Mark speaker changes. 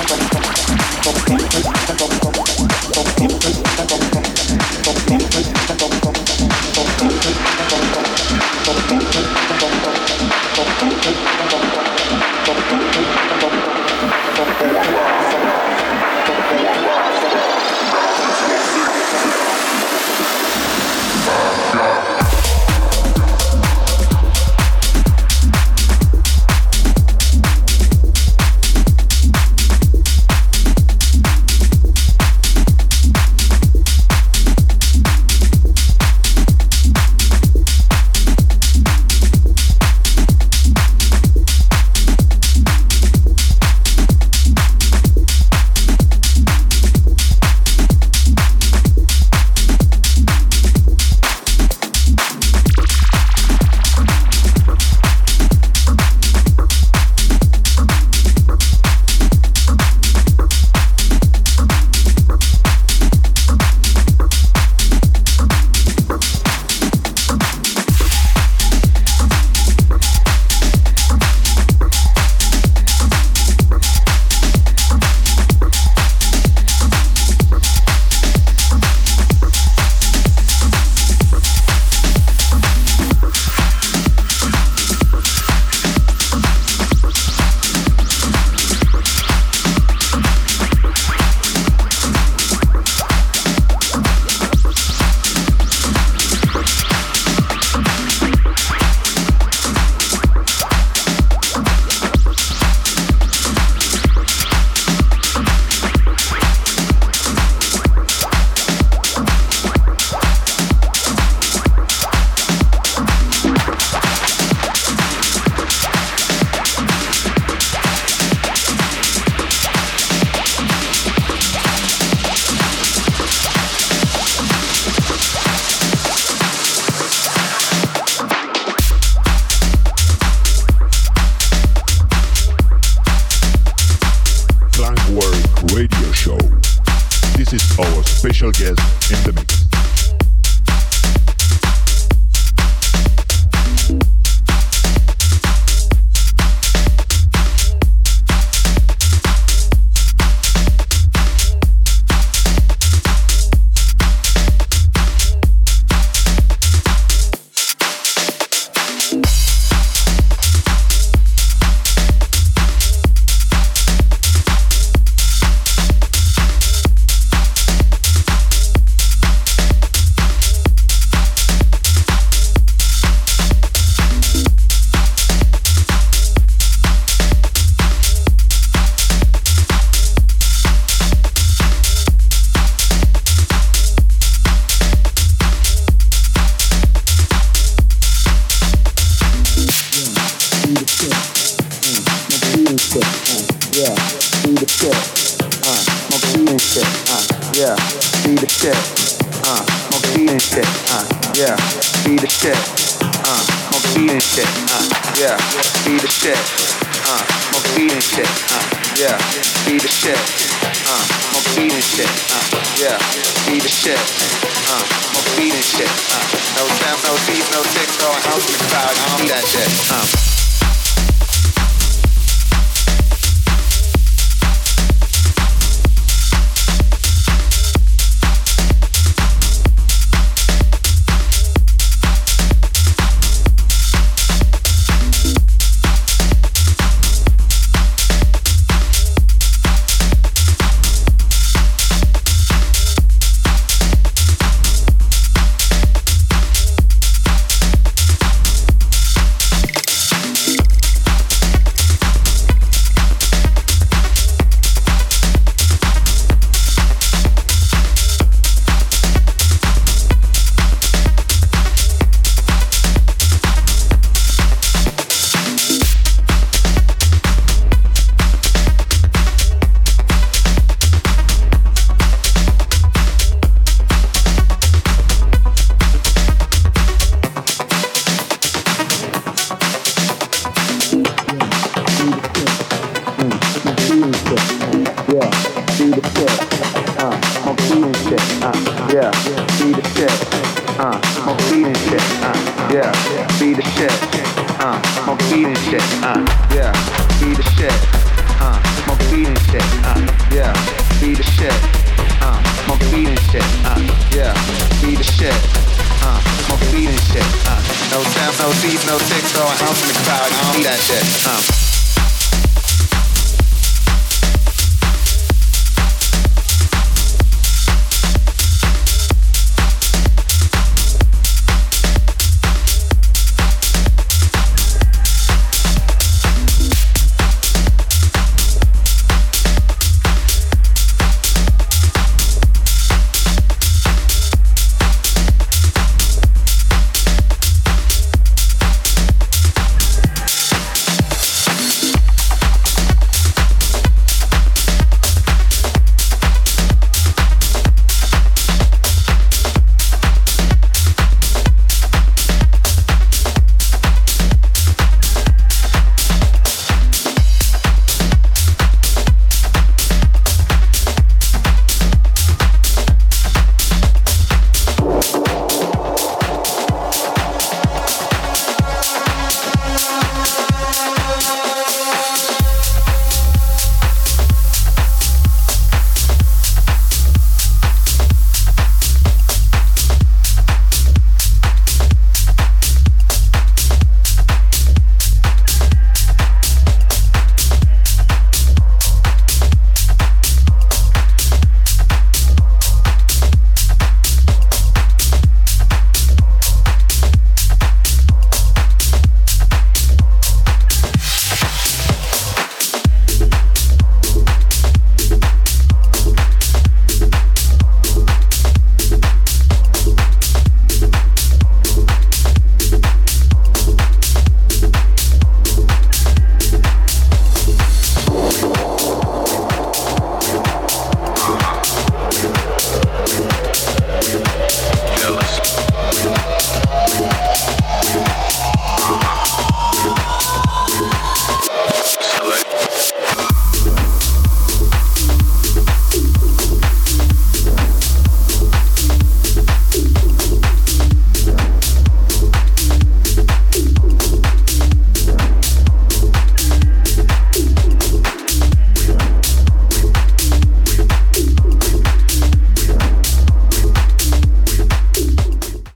Speaker 1: Thank you.